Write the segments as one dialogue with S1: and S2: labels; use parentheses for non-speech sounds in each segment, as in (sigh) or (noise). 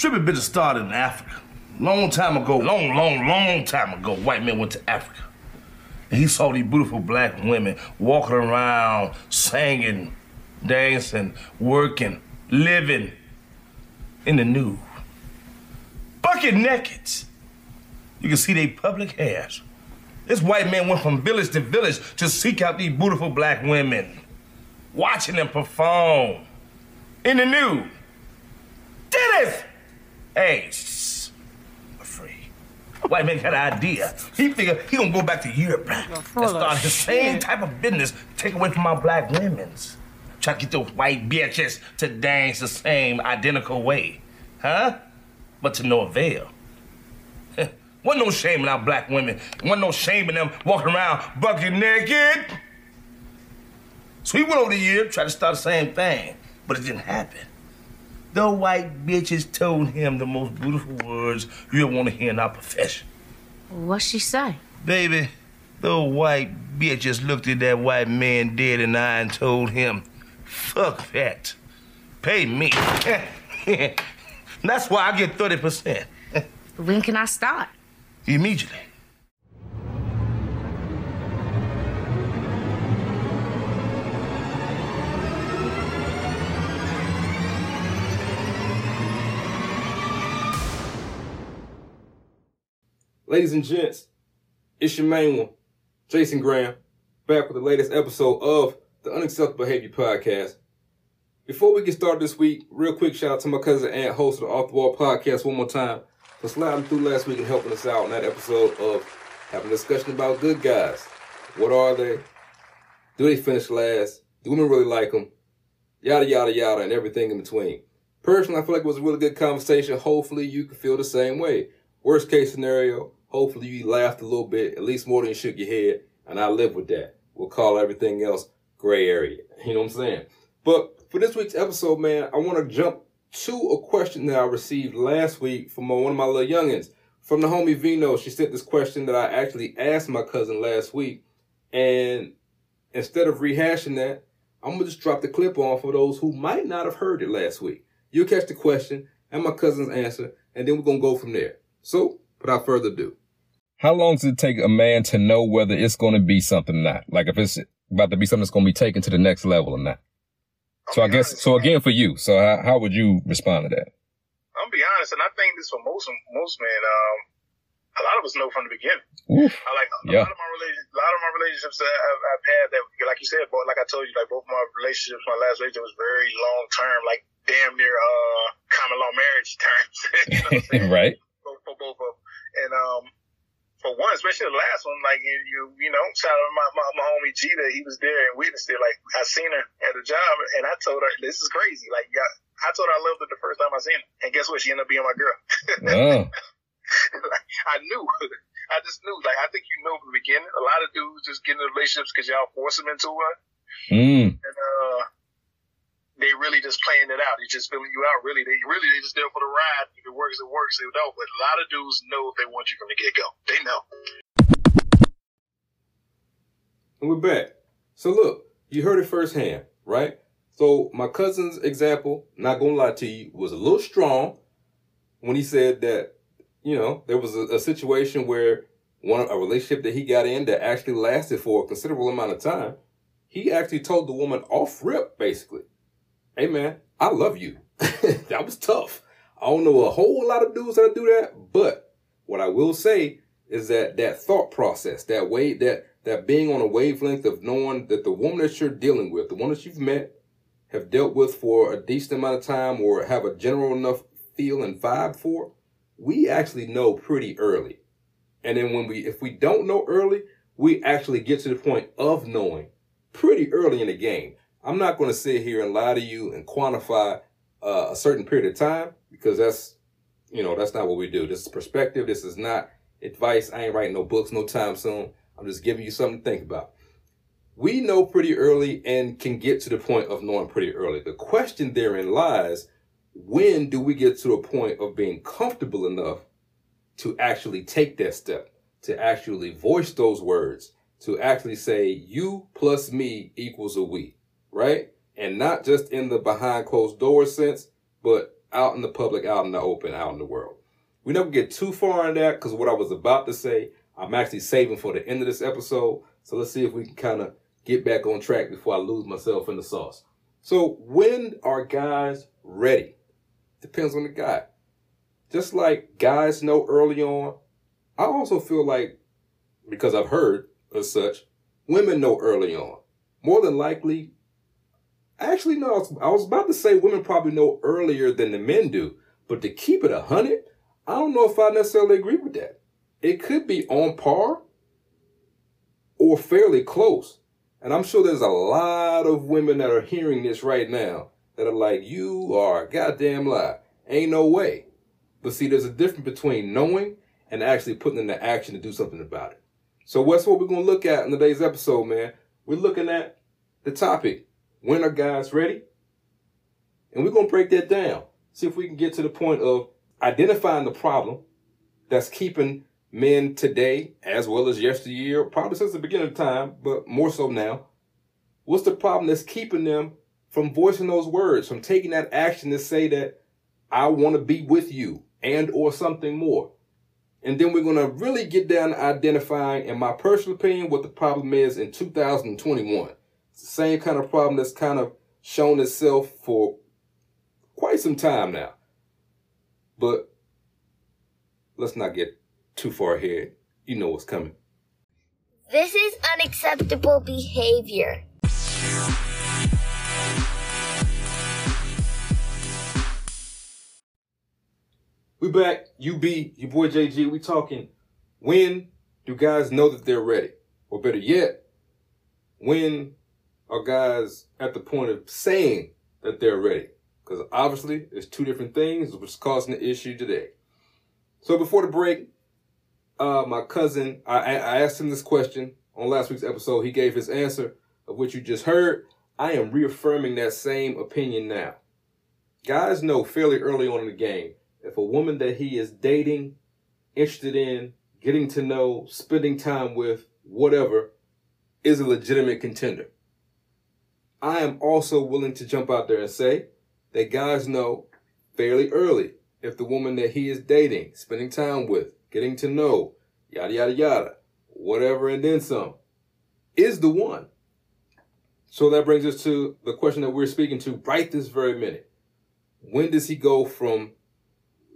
S1: Stripping business started in Africa. Long time ago, long, long, long time ago, white men went to Africa. And he saw these beautiful black women walking around, singing, dancing, working, living in the nude. Bucket naked. You can see they public hairs. This white man went from village to village to seek out these beautiful black women, watching them perform in the nude. Dennis! Shh, afraid. White man got an idea. He figured he gonna go back to Europe and start his same type of business, take away from my black women's. Try to get those white bitches to dance the same identical way. Huh? But to no avail. (laughs) Wasn't no shame in our black women. Wasn't no shame in them walking around bucket naked. So he went over the year, tried to start the same thing, but it didn't happen. The white bitches told him the most beautiful words you ever want to hear in our profession.
S2: What'd she say?
S1: Baby, the white bitches looked at that white man dead in the eye and told him, fuck that. Pay me. (laughs) That's why I get 30%.
S2: When can I start?
S1: Immediately.
S3: Ladies and gents, it's your main one, Jason Graham, back with the latest episode of the Unacceptable Behavior Podcast. Before we get started this week, real quick shout out to my cousin Ant, host of the Off the Wall Podcast, one more time for sliding through last week and helping us out in that episode of having a discussion about good guys. What are they? Do they finish last? Do women really like them? Yada, yada, yada, and everything in between. Personally, I feel like it was a really good conversation. Hopefully, you can feel the same way. Worst case scenario, hopefully you laughed a little bit, at least more than you shook your head, and I live with that. We'll call everything else gray area. (laughs) You know what I'm saying? But for this week's episode, man, I want to jump to a question that I received last week from one of my little youngins. From the homie Vino, she sent this question that I actually asked my cousin last week. And instead of rehashing that, I'm going to just drop the clip on for those who might not have heard it last week. You'll catch the question and my cousin's answer, and then we're going to go from there. So, without further ado. How long does it take a man to know whether it's going to be something or not? Like if it's about to be something that's going to be taken to the next level or not? So I guess, so again for you, so how, how would you respond to that?
S4: I'm gonna be honest, and I think this for most most men. Um, a lot of us know from the beginning.
S3: Oof.
S4: I like a
S3: Yeah.
S4: lot of my relation, a lot of my relationships that I've, I've had that, like you said, but like I told you, like both my relationships, my last relationship was very long term, like damn near uh common law marriage (laughs) terms. (laughs) you know (laughs)
S3: right?
S4: for, for both of them. And um, for one, especially the last one, like you, you, you know, shout out to my, my, my homie G that he was there and witnessed it. Like I seen her at a job, and I told her this is crazy. Like got, I told her I loved her the first time I seen her, and guess what? She ended up being my girl. (laughs)
S3: Oh,
S4: like, I knew. (laughs) I just knew. Like I think you know from the beginning. A lot of dudes just get into relationships because y'all force them into one,
S3: mm,
S4: and uh, they just playing it out. They just filling you out. Really, they really they just there for the ride. If it works, it works. It don't, but a lot of dudes know if they want you from the get go. They know.
S3: and we're back. So look, you heard it firsthand, right? So my cousin's example, not gonna lie to you, was a little strong when he said that, you know, there was a, a situation where one a relationship that he got in that actually lasted for a considerable amount of time. He actually told the woman off rip, basically, "Hey man, I love you." (laughs) that was tough. I don't know a whole lot of dudes that do that, but what I will say is that that thought process, that way, that that being on a wavelength of knowing that the woman that you're dealing with, the one that you've met, have dealt with for a decent amount of time, or have a general enough feel and vibe for, we actually know pretty early. And then when we, if we don't know early, we actually get to the point of knowing pretty early in the game. I'm not going to sit here and lie to you and quantify uh, a certain period of time because that's, you know, that's not what we do. This is perspective. This is not advice. I ain't writing no books no time soon. I'm just giving you something to think about. We know pretty early and can get to the point of knowing pretty early. The question therein lies, when do we get to a point of being comfortable enough to actually take that step, to actually voice those words, to actually say you plus me equals a we, right? And not just in the behind closed doors sense, but out in the public, out in the open, out in the world. We never get too far on that because what I was about to say, I'm actually saving for the end of this episode. So let's see if we can kind of get back on track before I lose myself in the sauce. So when are guys ready? Depends on the guy. Just like guys know early on, I also feel like, because I've heard as such, women know early on. More than likely, actually, no, I was, I was about to say women probably know earlier than the men do. But to keep it a hundred, I don't know if I necessarily agree with that. It could be on par or fairly close. And I'm sure there's a lot of women that are hearing this right now that are like, you are a goddamn lie. Ain't no way. But see, there's a difference between knowing and actually putting into action to do something about it. So what's what we're going to look at in today's episode, man? We're looking at the topic. When are guys ready? And we're going to break that down. See if we can get to the point of identifying the problem that's keeping men today, as well as yesteryear, probably since the beginning of time, but more so now. What's the problem that's keeping them from voicing those words, from taking that action to say that I want to be with you and or something more? And then we're going to really get down to identifying, in my personal opinion, what the problem is in 2021. It's the same kind of problem that's kind of shown itself for quite some time now. But let's not get too far ahead. You know what's coming.
S5: This is unacceptable behavior.
S3: We back, UB, your boy JG. We talking when do guys know that they're ready? Or better yet, when are guys at the point of saying that they're ready? Because obviously, it's two different things, which is causing the issue today. So before the break, uh, my cousin, I, I asked him this question on last week's episode. He gave his answer of what you just heard. I am reaffirming that same opinion now. Guys know fairly early on in the game if a woman that he is dating, interested in, getting to know, spending time with, whatever, is a legitimate contender. I am also willing to jump out there and say that guys know fairly early if the woman that he is dating, spending time with, getting to know, yada, yada, yada, whatever, and then some, is the one. So that brings us to the question that we're speaking to right this very minute. When does he go from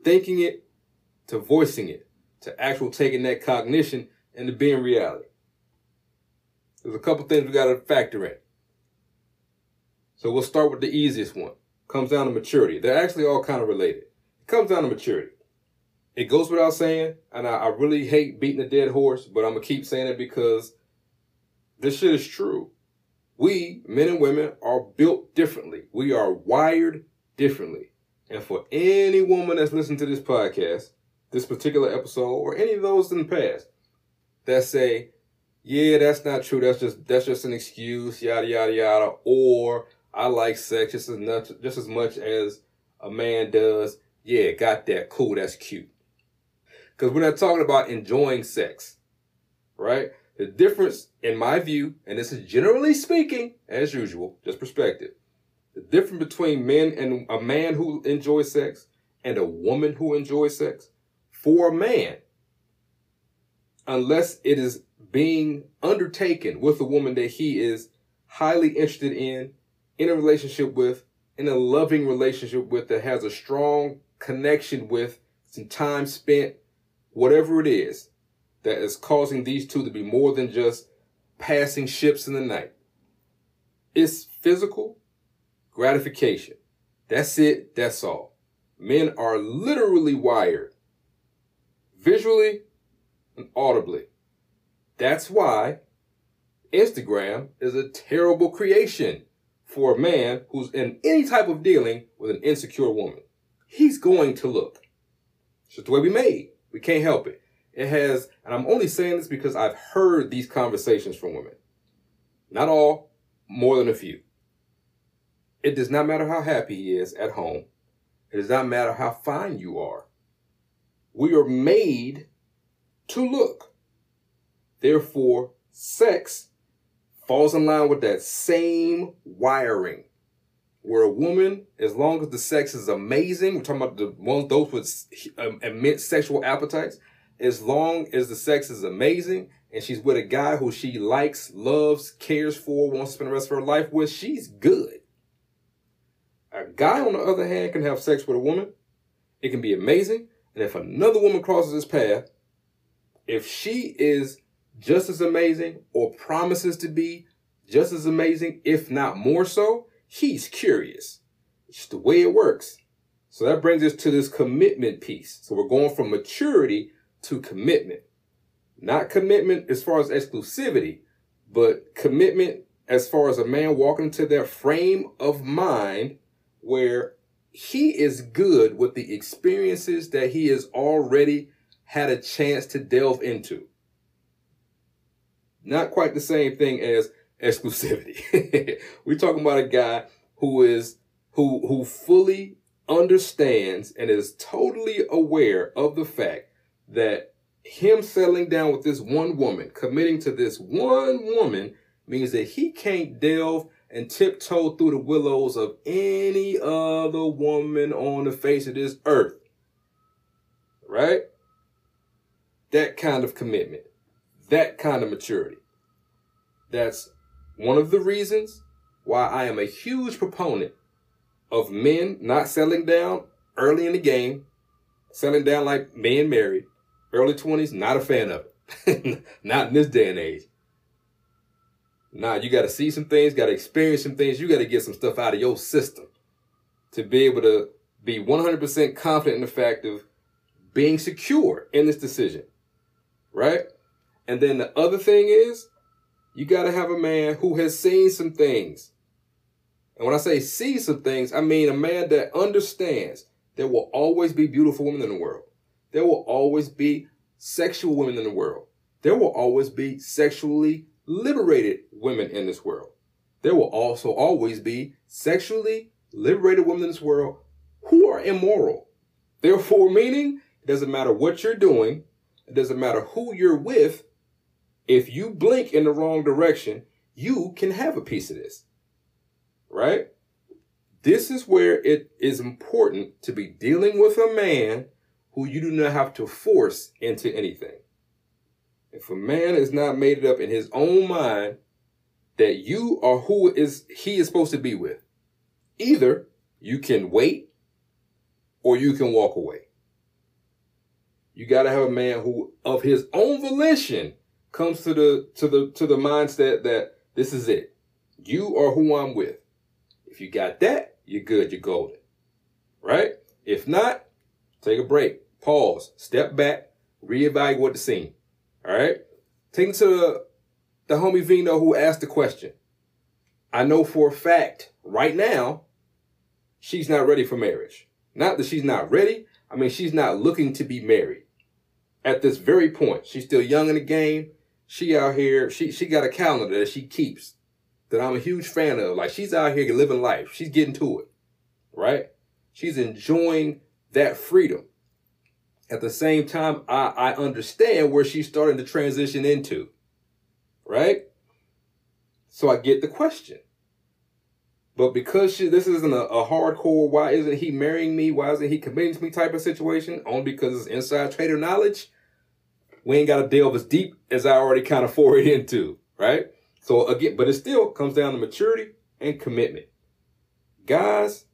S3: thinking it to voicing it to actual taking that cognition and to being reality. There's a couple things we got to factor in. So we'll start with the easiest one. Comes down to maturity. They're actually all kind of related. It comes down to maturity. It goes without saying, and I, I really hate beating a dead horse, but I'm gonna keep saying it because this shit is true. We, men and women, are built differently. We are wired differently. And for any woman that's listened to this podcast, this particular episode, or any of those in the past that say, yeah, that's not true. That's just that's just an excuse, yada yada yada. Or I like sex just as much just as much as a man does. Yeah, got that. Cool, that's cute. Because we're not talking about enjoying sex, right? The difference, in my view, and this is generally speaking, as usual, just perspective. The difference between men and a man who enjoys sex and a woman who enjoys sex, for a man, unless it is being undertaken with a woman that he is highly interested in, in a relationship with, in a loving relationship with, that has a strong connection with, some time spent, whatever it is that is causing these two to be more than just passing ships in the night. It's physical gratification. That's it. That's all. Men are literally wired visually and audibly. That's why Instagram is a terrible creation for a man who's in any type of dealing with an insecure woman. He's going to look. It's just the way we made. We can't help it. It has, and I'm only saying this because I've heard these conversations from women. Not all, more than a few. It does not matter how happy he is at home. It does not matter how fine you are. We are made to look. Therefore, sex falls in line with that same wiring. where a woman, as long as the sex is amazing, we're talking about the ones those with um, immense sexual appetites, as long as the sex is amazing and she's with a guy who she likes, loves, cares for, wants to spend the rest of her life with, she's good. A guy, on the other hand, can have sex with a woman. It can be amazing. And if another woman crosses his path, if she is just as amazing or promises to be just as amazing, if not more so, he's curious. It's the way it works. So that brings us to this commitment piece. So we're going from maturity to commitment. Not commitment as far as exclusivity, but commitment as far as a man walking into their frame of mind where he is good with the experiences that he has already had a chance to delve into. Not quite the same thing as exclusivity. (laughs) We're talking about a guy who is who who fully understands and is totally aware of the fact that him settling down with this one woman, committing to this one woman means that he can't delve and tiptoe through the willows of any other woman on the face of this earth. Right? That kind of commitment, that kind of maturity. That's one of the reasons why I am a huge proponent of men not settling down early in the game, settling down like being married, early 20s, not a fan of it. (laughs) not in this day and age. Nah, you got to see some things, got to experience some things. You got to get some stuff out of your system to be able to be 100% confident in the fact of being secure in this decision. Right? And then the other thing is, you got to have a man who has seen some things. And when I say see some things, I mean a man that understands there will always be beautiful women in the world. There will always be sexual women in the world. There will always be sexually liberated women in this world. There will also always be sexually liberated women in this world who are immoral. Therefore, meaning it doesn't matter what you're doing, it doesn't matter who you're with, if you blink in the wrong direction, you can have a piece of this. Right? This is where it is important to be dealing with a man who you do not have to force into anything. If a man is not made it up in his own mind that you are who is he is supposed to be with, either you can wait or you can walk away. You got to have a man who of his own volition comes to the to the to the mindset that this is it. You are who I'm with. If you got that, you're good, you're golden. Right? If not, take a break. Pause. Step back. Reevaluate the scene. All right? Take it to the, the homie Vino who asked the question. I know for a fact right now, she's not ready for marriage. Not that she's not ready. I mean, she's not looking to be married at this very point. She's still young in the game she out here, she she got a calendar that she keeps that I'm a huge fan of. Like she's out here living life. She's getting to it. Right? She's enjoying that freedom. At the same time, I, I understand where she's starting to transition into. Right? So I get the question. But because she, this isn't a, a, hardcore, why isn't he marrying me? Why isn't he committing to me type of situation? Only because it's inside trader knowledge we ain't got to delve as deep as I already kind of forayed into, right? So again, but it still comes down to maturity and commitment. Guys,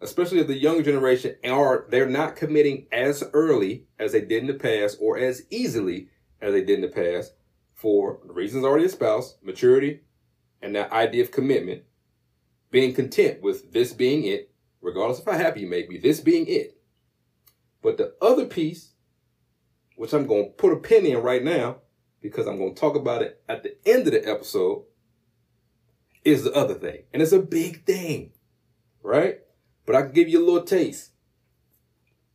S3: especially of the younger generation, are they're not committing as early as they did in the past or as easily as they did in the past for the reasons already espoused, maturity and that idea of commitment, being content with this being it, regardless of how happy you may be, this being it. But the other piece which I'm going to put a pin in right now because I'm going to talk about it at the end of the episode, is the other thing. And it's a big thing, right? But I can give you a little taste.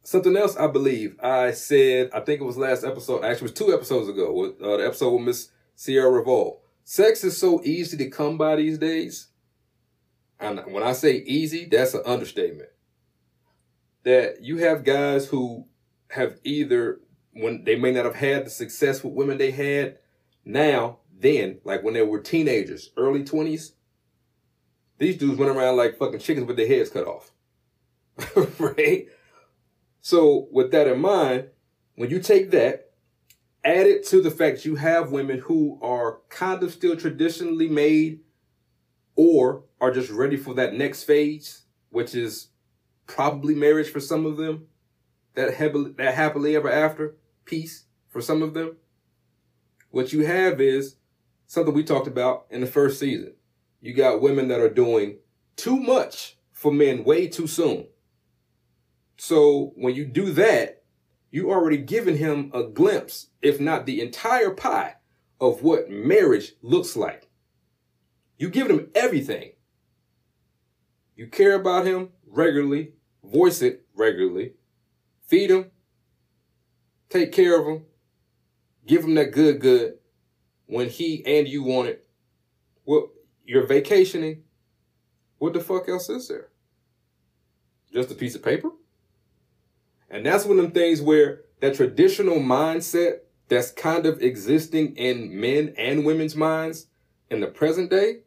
S3: Something else I believe I said, I think it was last episode, actually it was two episodes ago, uh, the episode with Miss Sierra Revolt. Sex is so easy to come by these days. And when I say easy, that's an understatement. That you have guys who have either when they may not have had the success with women they had now, then, like when they were teenagers, early 20s, These dudes went around like fucking chickens with their heads cut off. (laughs) right? So with that in mind, when you take that, add it to the fact you have women who are kind of still traditionally made or are just ready for that next phase, which is probably marriage for some of them, that happily, that happily ever after piece for some of them. What you have is something we talked about in the first season. You got women that are doing too much for men way too soon. So when you do that, you already given him a glimpse, if not the entire pie, of what marriage looks like. You give him everything. You care about him regularly, voice it regularly, feed him, take care of him, give him that good, good when he and you want it. Well, you're vacationing. What the fuck else is there? Just a piece of paper? And that's one of them things where that traditional mindset that's kind of existing in men and women's minds in the present day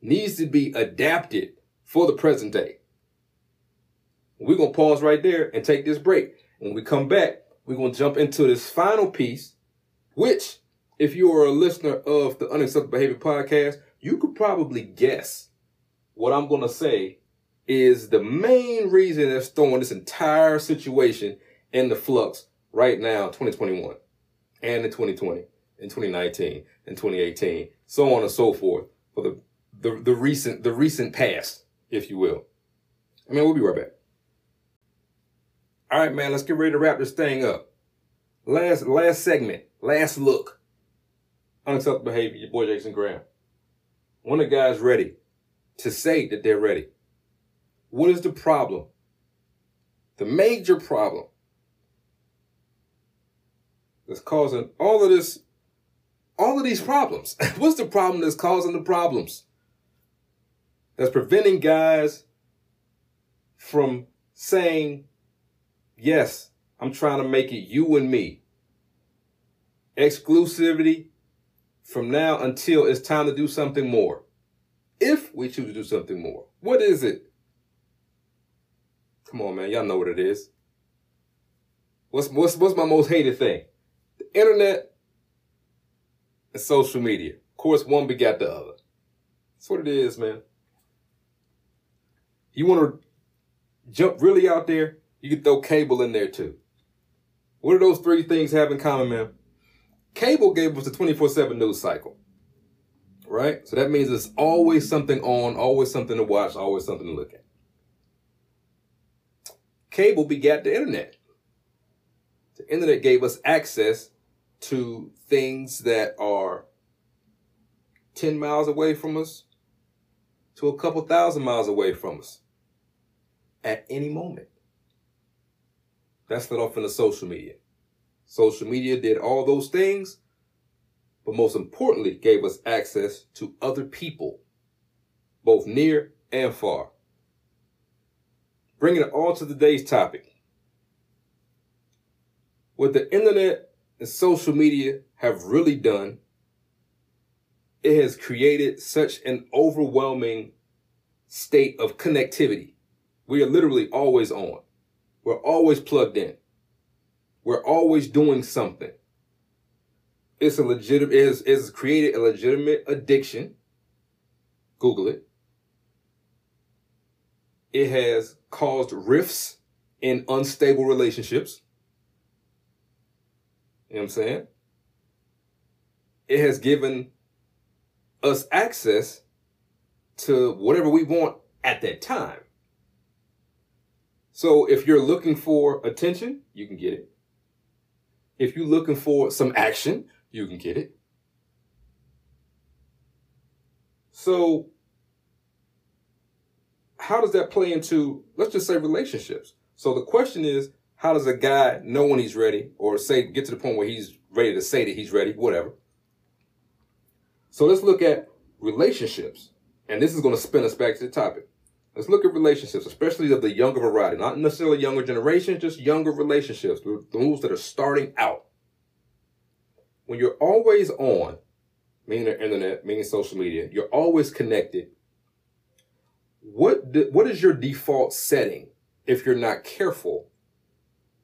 S3: needs to be adapted for the present day. We're going to pause right there and take this break. When we come back, we're going to jump into this final piece, which, if you are a listener of the Unacceptable Behavior podcast, you could probably guess what I'm going to say is the main reason that's throwing this entire situation in the flux right now, 2021 and in 2020 and 2019 and 2018, so on and so forth for the, the, the recent, the recent past, if you will. I mean, we'll be right back. All right, man, let's get ready to wrap this thing up. Last, last segment, last look. Unacceptable behavior, your boy Jason Graham. When the guy's ready to say that they're ready. What is the problem? The major problem that's causing all of this, all of these problems. (laughs) What's the problem that's causing the problems? That's preventing guys from saying, yes, I'm trying to make it you and me. Exclusivity from now until it's time to do something more. If we choose to do something more. What is it? Come on, man. Y'all know what it is. What's, what's, what's my most hated thing? The internet and social media. Of course, one begat the other. That's what it is, man. You want to jump really out there? You can throw cable in there too. What do those three things have in common, man? Cable gave us a 24 7 news cycle, right? So that means there's always something on, always something to watch, always something to look at. Cable begat the internet. The internet gave us access to things that are 10 miles away from us to a couple thousand miles away from us at any moment. That's lit off into social media. Social media did all those things, but most importantly, gave us access to other people, both near and far. Bringing it all to today's topic. What the internet and social media have really done, it has created such an overwhelming state of connectivity. We are literally always on. We're always plugged in. We're always doing something. It's a legitimate, it's, it's created a legitimate addiction. Google it. It has caused rifts in unstable relationships. You know what I'm saying? It has given us access to whatever we want at that time. So if you're looking for attention, you can get it. If you're looking for some action, you can get it. So how does that play into, let's just say relationships? So the question is, how does a guy know when he's ready or say, get to the point where he's ready to say that he's ready, whatever. So let's look at relationships. And this is going to spin us back to the topic. Let's look at relationships, especially of the younger variety, not necessarily younger generation, just younger relationships, those that are starting out. When you're always on, meaning the internet, meaning social media, you're always connected. what d- what is your default setting if you're not careful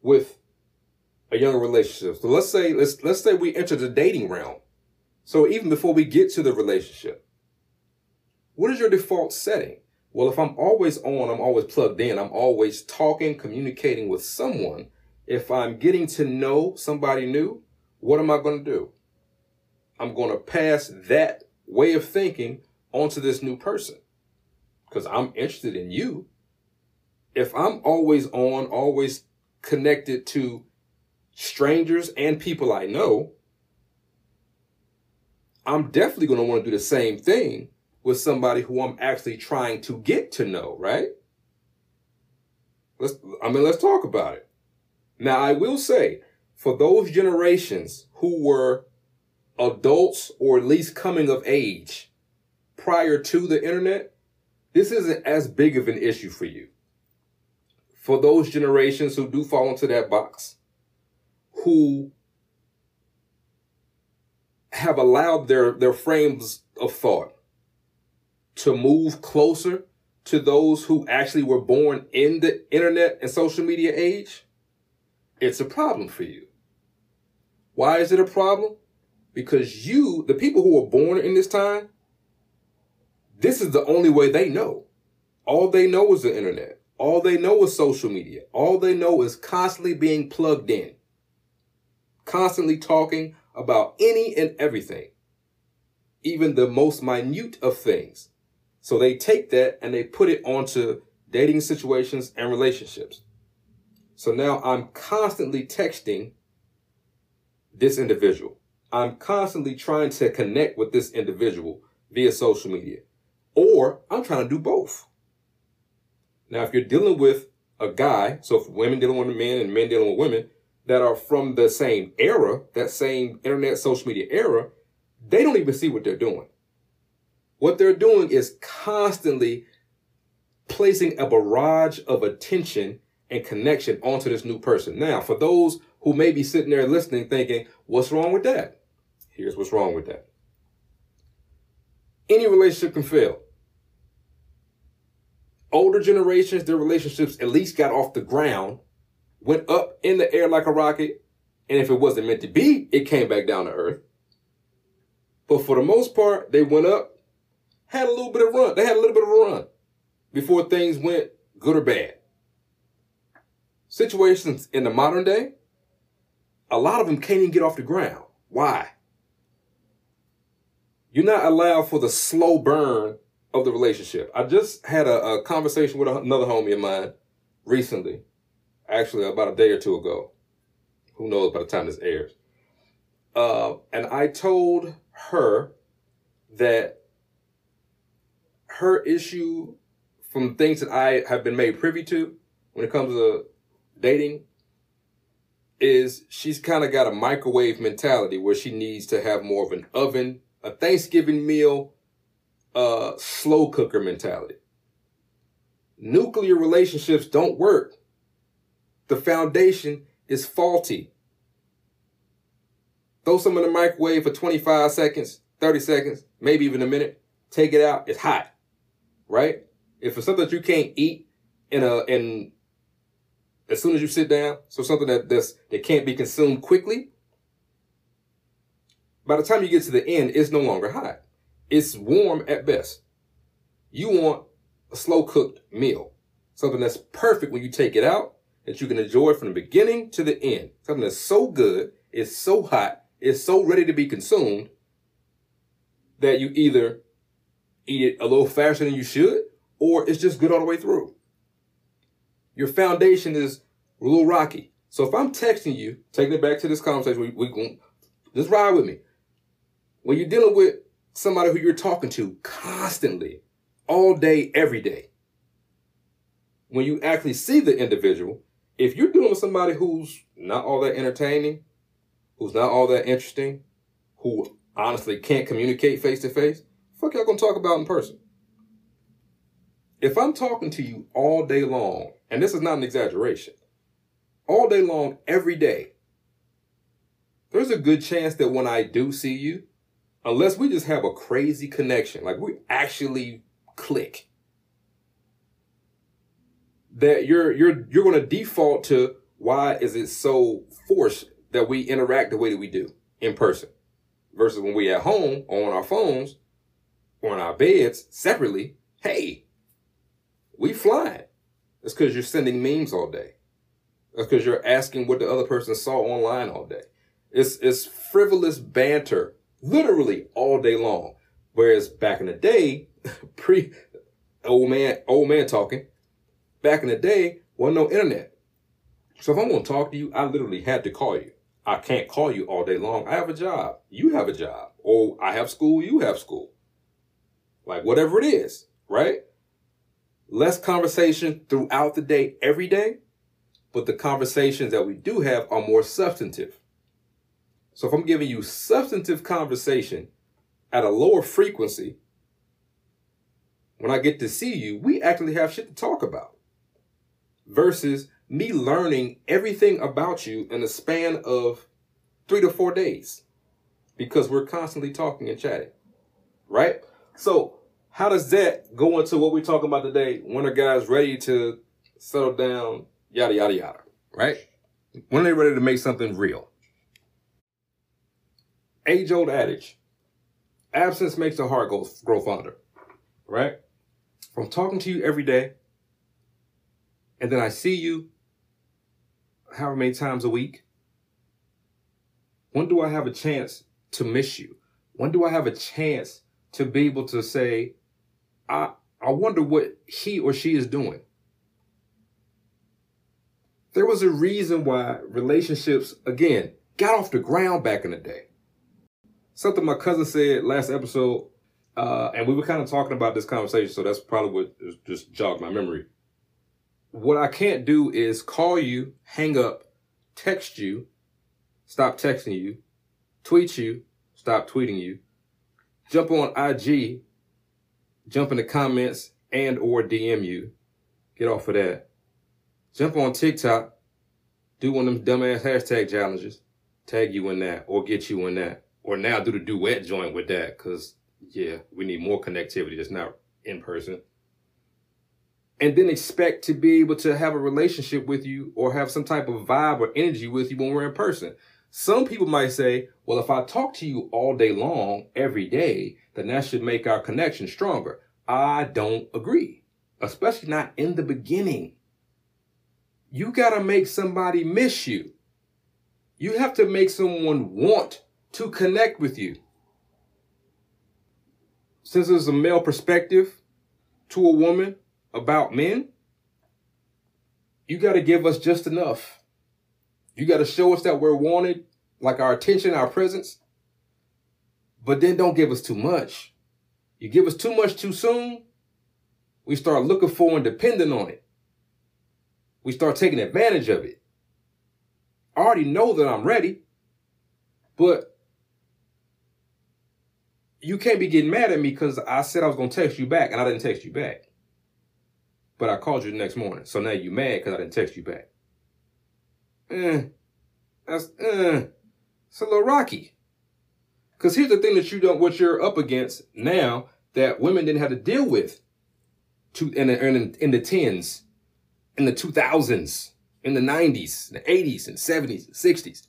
S3: with a younger relationship? So let's say let's let's say we enter the dating realm. So even before we get to the relationship, what is your default setting? Well, if I'm always on, I'm always plugged in, I'm always talking, communicating with someone. If I'm getting to know somebody new, what am I going to do? I'm going to pass that way of thinking onto this new person because I'm interested in you. If I'm always on, always connected to strangers and people I know, I'm definitely going to want to do the same thing with somebody who I'm actually trying to get to know, right? Let's, I mean, let's talk about it. Now, I will say, for those generations who were adults or at least coming of age prior to the internet, this isn't as big of an issue for you. For those generations who do fall into that box, who have allowed their, their frames of thought to move closer to those who actually were born in the internet and social media age, it's a problem for you. Why is it a problem? Because you, the people who were born in this time, this is the only way they know. All they know is the internet. All they know is social media. All they know is constantly being plugged in, constantly talking about any and everything, even the most minute of things. So they take that and they put it onto dating situations and relationships. So now I'm constantly texting this individual. I'm constantly trying to connect with this individual via social media. Or I'm trying to do both. Now, if you're dealing with a guy, so if women dealing with men and men dealing with women that are from the same era, that same internet social media era, they don't even see what they're doing. What they're doing is constantly placing a barrage of attention and connection onto this new person. Now, for those who may be sitting there listening thinking, what's wrong with that? Here's what's wrong with that. Any relationship can fail. Older generations, their relationships at least got off the ground, went up in the air like a rocket, and if it wasn't meant to be, it came back down to earth. But for the most part, they went up, had a little bit of run. They had a little bit of run before things went good or bad. Situations in the modern day, a lot of them can't even get off the ground. Why? You're not allowed for the slow burn of the relationship. I just had a, a conversation with another homie of mine recently, actually about a day or two ago. Who knows by the time this airs? Uh, and I told her that her issue from things that I have been made privy to when it comes to dating is she's kind of got a microwave mentality where she needs to have more of an oven, a Thanksgiving meal, uh, slow cooker mentality. Nuclear relationships don't work. The foundation is faulty. Throw some in the microwave for 25 seconds, 30 seconds, maybe even a minute. Take it out. It's hot, right? If it's something that you can't eat in a, in as soon as you sit down, so something that that's, that can't be consumed quickly, by the time you get to the end, it's no longer hot. It's warm at best. You want a slow cooked meal, something that's perfect when you take it out, that you can enjoy from the beginning to the end. Something that's so good, it's so hot, it's so ready to be consumed that you either eat it a little faster than you should, or it's just good all the way through. Your foundation is a little rocky. So if I'm texting you, taking it back to this conversation, we, we just ride with me. When you're dealing with somebody who you're talking to constantly, all day, every day, when you actually see the individual, if you're dealing with somebody who's not all that entertaining, who's not all that interesting, who honestly can't communicate face to face, fuck y'all gonna talk about in person. If I'm talking to you all day long, and this is not an exaggeration, all day long, every day, there's a good chance that when I do see you, unless we just have a crazy connection, like we actually click, that you're you're you're to default to why is it so forced that we interact the way that we do in person versus when we at home on our phones or in our beds separately. Hey, we flying. It's because you're sending memes all day. That's because you're asking what the other person saw online all day. It's it's frivolous banter, literally all day long. Whereas back in the day, (laughs) pre old man old man talking, back in the day, wasn't no internet. So if I'm gonna talk to you, I literally had to call you. I can't call you all day long. I have a job. You have a job. Or I have school, you have school. Like whatever it is, right? Less conversation throughout the day, every day, but the conversations that we do have are more substantive. So if I'm giving you substantive conversation at a lower frequency, when I get to see you, we actually have shit to talk about. Versus me learning everything about you in a span of three to four days because we're constantly talking and chatting. Right? So, how does that go into what we're talking about today when a guy's ready to settle down, yada, yada, yada? Right? When they're ready to make something real. Age old adage absence makes the heart go, grow fonder. Right? From talking to you every day, and then I see you however many times a week? When do I have a chance to miss you? When do I have a chance to be able to say, I, I wonder what he or she is doing? There was a reason why relationships, again, got off the ground back in the day. Something my cousin said last episode, uh, and we were kind of talking about this conversation, so that's probably what just jogged my memory what I can't do is call you, hang up, text you, stop texting you, tweet you, stop tweeting you, jump on IG, jump in the comments and or DM you. Get off of that. Jump on TikTok, do one of them dumbass hashtag challenges, tag you in that or get you in that. Or now do the duet joint with that because, yeah, we need more connectivity that's not in person and then expect to be able to have a relationship with you or have some type of vibe or energy with you when we're in person. Some people might say, well, if I talk to you all day long, every day, then that should make our connection stronger. I don't agree, especially not in the beginning. You got to make somebody miss you. You have to make someone want to connect with you. Since there's a male perspective to a woman, about men, you got to give us just enough. You got to show us that we're wanted, like our attention, our presence. But then don't give us too much. You give us too much too soon, we start looking for and depending on it. We start taking advantage of it. I already know that I'm ready, but you can't be getting mad at me because I said I was going to text you back and I didn't text you back but I called you the next morning. So now you mad because I didn't text you back. Eh, that's, eh, it's a little rocky. Because here's the thing that you don't, what you're up against now that women didn't have to deal with to, in, the, in, in the tens, in the 2000s, in the 90s, the 80s, and 70s, and 60s.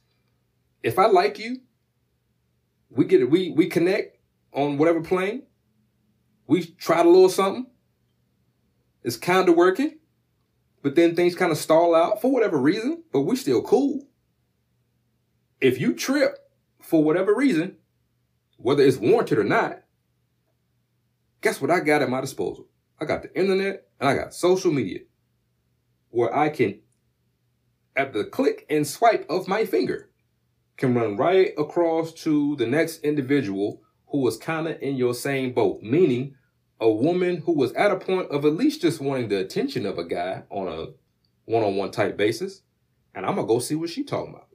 S3: If I like you, we get it, we, we connect on whatever plane, we try a little something, it's kind of working, but then things kind of stall out for whatever reason, but we still cool. If you trip for whatever reason, whether it's warranted or not, guess what I got at my disposal? I got the internet and I got social media where I can, at the click and swipe of my finger, can run right across to the next individual who was kind of in your same boat, meaning a woman who was at a point of at least just wanting the attention of a guy on a one-on-one type basis, and I'm gonna go see what she talking about.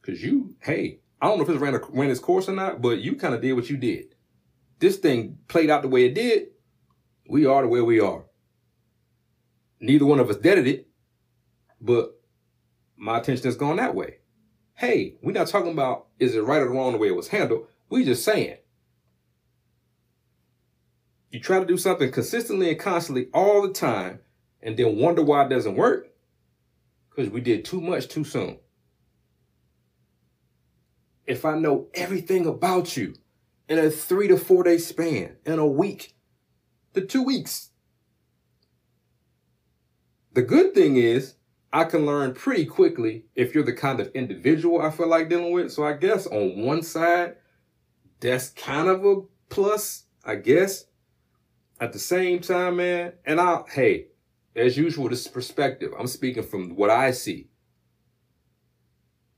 S3: Cause you, hey, I don't know if it ran, a, ran its course or not, but you kind of did what you did. This thing played out the way it did. We are the way we are. Neither one of us deaded it, but my attention has gone that way. Hey, we're not talking about is it right or wrong the way it was handled. We just saying You try to do something consistently and constantly all the time and then wonder why it doesn't work because we did too much too soon. If I know everything about you in a three to four day span, in a week, the two weeks, the good thing is I can learn pretty quickly if you're the kind of individual I feel like dealing with. So I guess on one side, that's kind of a plus, I guess. At the same time, man, and I, hey, as usual, this is perspective. I'm speaking from what I see.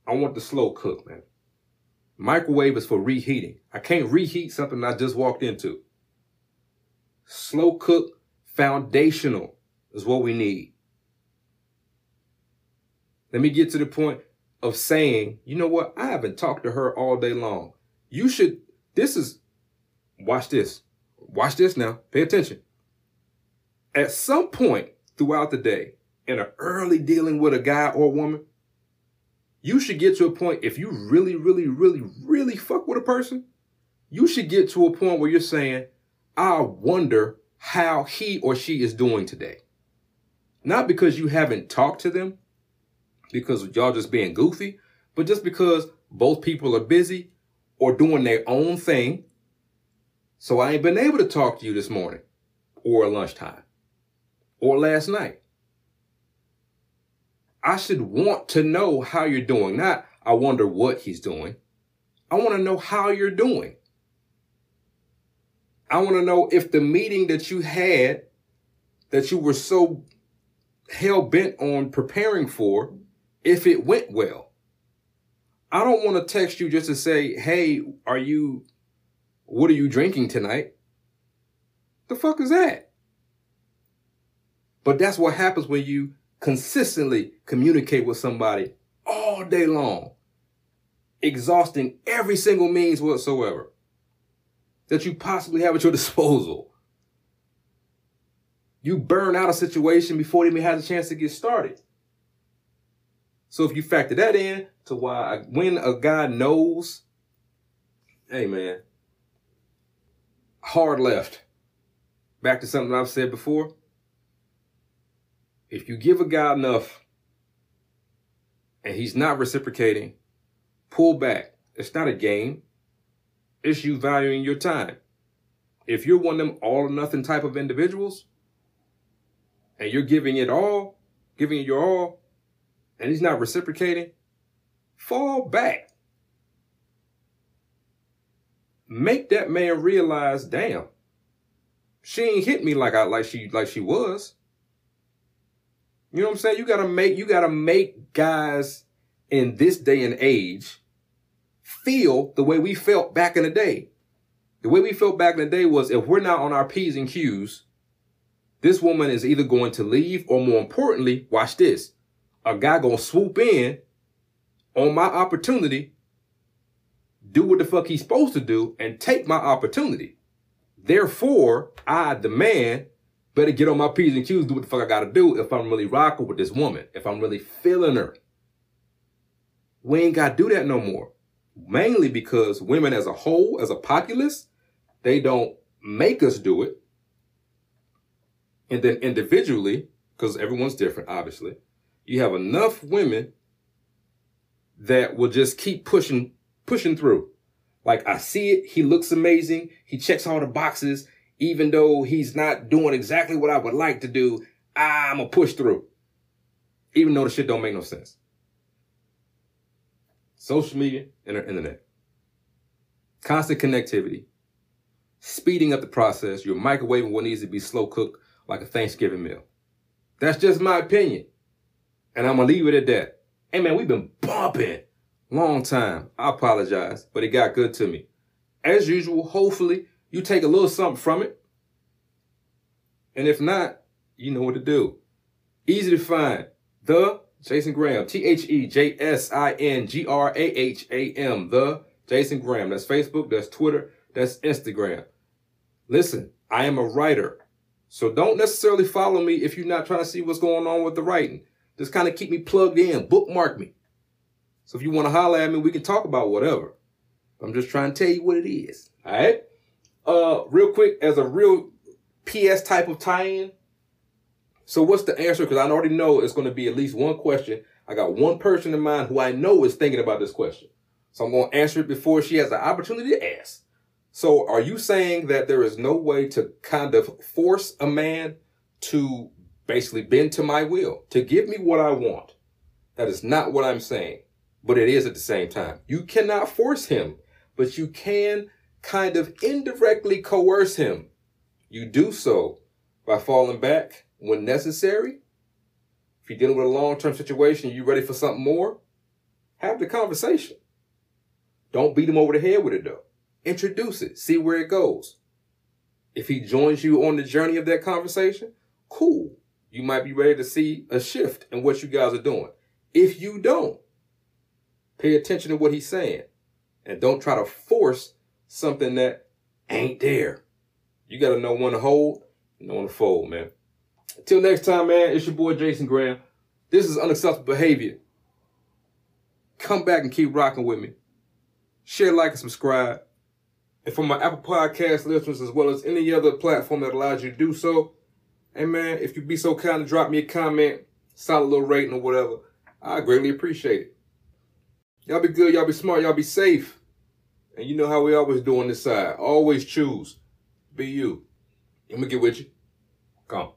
S3: I want the slow cook, man. Microwave is for reheating. I can't reheat something I just walked into. Slow cook, foundational is what we need. Let me get to the point of saying, you know what? I haven't talked to her all day long. You should, this is, watch this. Watch this now. Pay attention. At some point throughout the day, in an early dealing with a guy or woman, you should get to a point, if you really, really, really, really fuck with a person, you should get to a point where you're saying, I wonder how he or she is doing today. Not because you haven't talked to them, because y'all just being goofy, but just because both people are busy or doing their own thing. So I ain't been able to talk to you this morning or lunchtime or last night. I should want to know how you're doing. Not, I wonder what he's doing. I want to know how you're doing. I want to know if the meeting that you had that you were so hell bent on preparing for if it went well. I don't want to text you just to say, hey, are you, what are you drinking tonight? The fuck is that? But that's what happens when you consistently communicate with somebody all day long, exhausting every single means whatsoever that you possibly have at your (laughs) disposal. You burn out a situation before it even has a chance to get started. So if you factor that in to why when a guy knows, hey man, hard left. Back to something I've said before. If you give a guy enough and he's not reciprocating, pull back. It's not a game. It's you valuing your time. If you're one of them all or nothing type of individuals and you're giving it all, giving it your all, and he's not reciprocating, fall back. Make that man realize, damn, she ain't hit me like I like she like she was. You know what I'm saying? You gotta make you gotta make guys in this day and age feel the way we felt back in the day. The way we felt back in the day was if we're not on our P's and Q's, this woman is either going to leave or more importantly, watch this a guy gonna swoop in on my opportunity, do what the fuck he's supposed to do, and take my opportunity. Therefore, I, the man, better get on my P's and Q's, do what the fuck I gotta do if I'm really rocking with this woman, if I'm really feeling her. We ain't gotta do that no more. Mainly because women as a whole, as a populace, they don't make us do it. And then individually, because everyone's different, obviously, you have enough women that will just keep pushing, pushing through. Like I see it. He looks amazing. He checks all the boxes. Even though he's not doing exactly what I would like to do, I'm a push through. Even though the shit don't make no sense. Social media and the internet. Constant connectivity. Speeding up the process. You're microwaving what needs to be slow cooked like a Thanksgiving meal. That's just my opinion. And I'm gonna leave it at that. Hey man, we've been bumping long time. I apologize, but it got good to me. As usual, hopefully you take a little something from it. And if not, you know what to do. Easy to find. The Jason Graham. T-H-E-J-S-I-N-G-R-A-H-A-M. The Jason Graham. That's Facebook. That's Twitter. That's Instagram. Listen, I am a writer. So don't necessarily follow me if you're not trying to see what's going on with the writing. Just kind of keep me plugged in, bookmark me. So if you want to holler at me, we can talk about whatever. I'm just trying to tell you what it is. All right. Uh, real quick, as a real PS type of tie-in. So what's the answer? Because I already know it's going to be at least one question. I got one person in mind who I know is thinking about this question. So I'm going to answer it before she has the opportunity to ask. So are you saying that there is no way to kind of force a man to basically bend to my will, to give me what I want? That is not what I'm saying, but it is at the same time. You cannot force him, but you can kind of indirectly coerce him. You do so by falling back when necessary. If you're dealing with a long-term situation, you ready for something more? Have the conversation. Don't beat him over the head with it though. Introduce it. See where it goes. If he joins you on the journey of that conversation, cool. You might be ready to see a shift in what you guys are doing. If you don't, pay attention to what he's saying and don't try to force something that ain't there. You got to know when to hold and know when to fold, man. Until next time, man, it's your boy Jason Graham. This is unacceptable behavior. Come back and keep rocking with me. Share, like, and subscribe. And for my Apple Podcast listeners, as well as any other platform that allows you to do so, hey man, if you'd be so kind to drop me a comment, solid little rating or whatever, I greatly appreciate it. Y'all be good, y'all be smart, y'all be safe. And you know how we always do on this side. Always choose. Be you. Let me get with you. Come.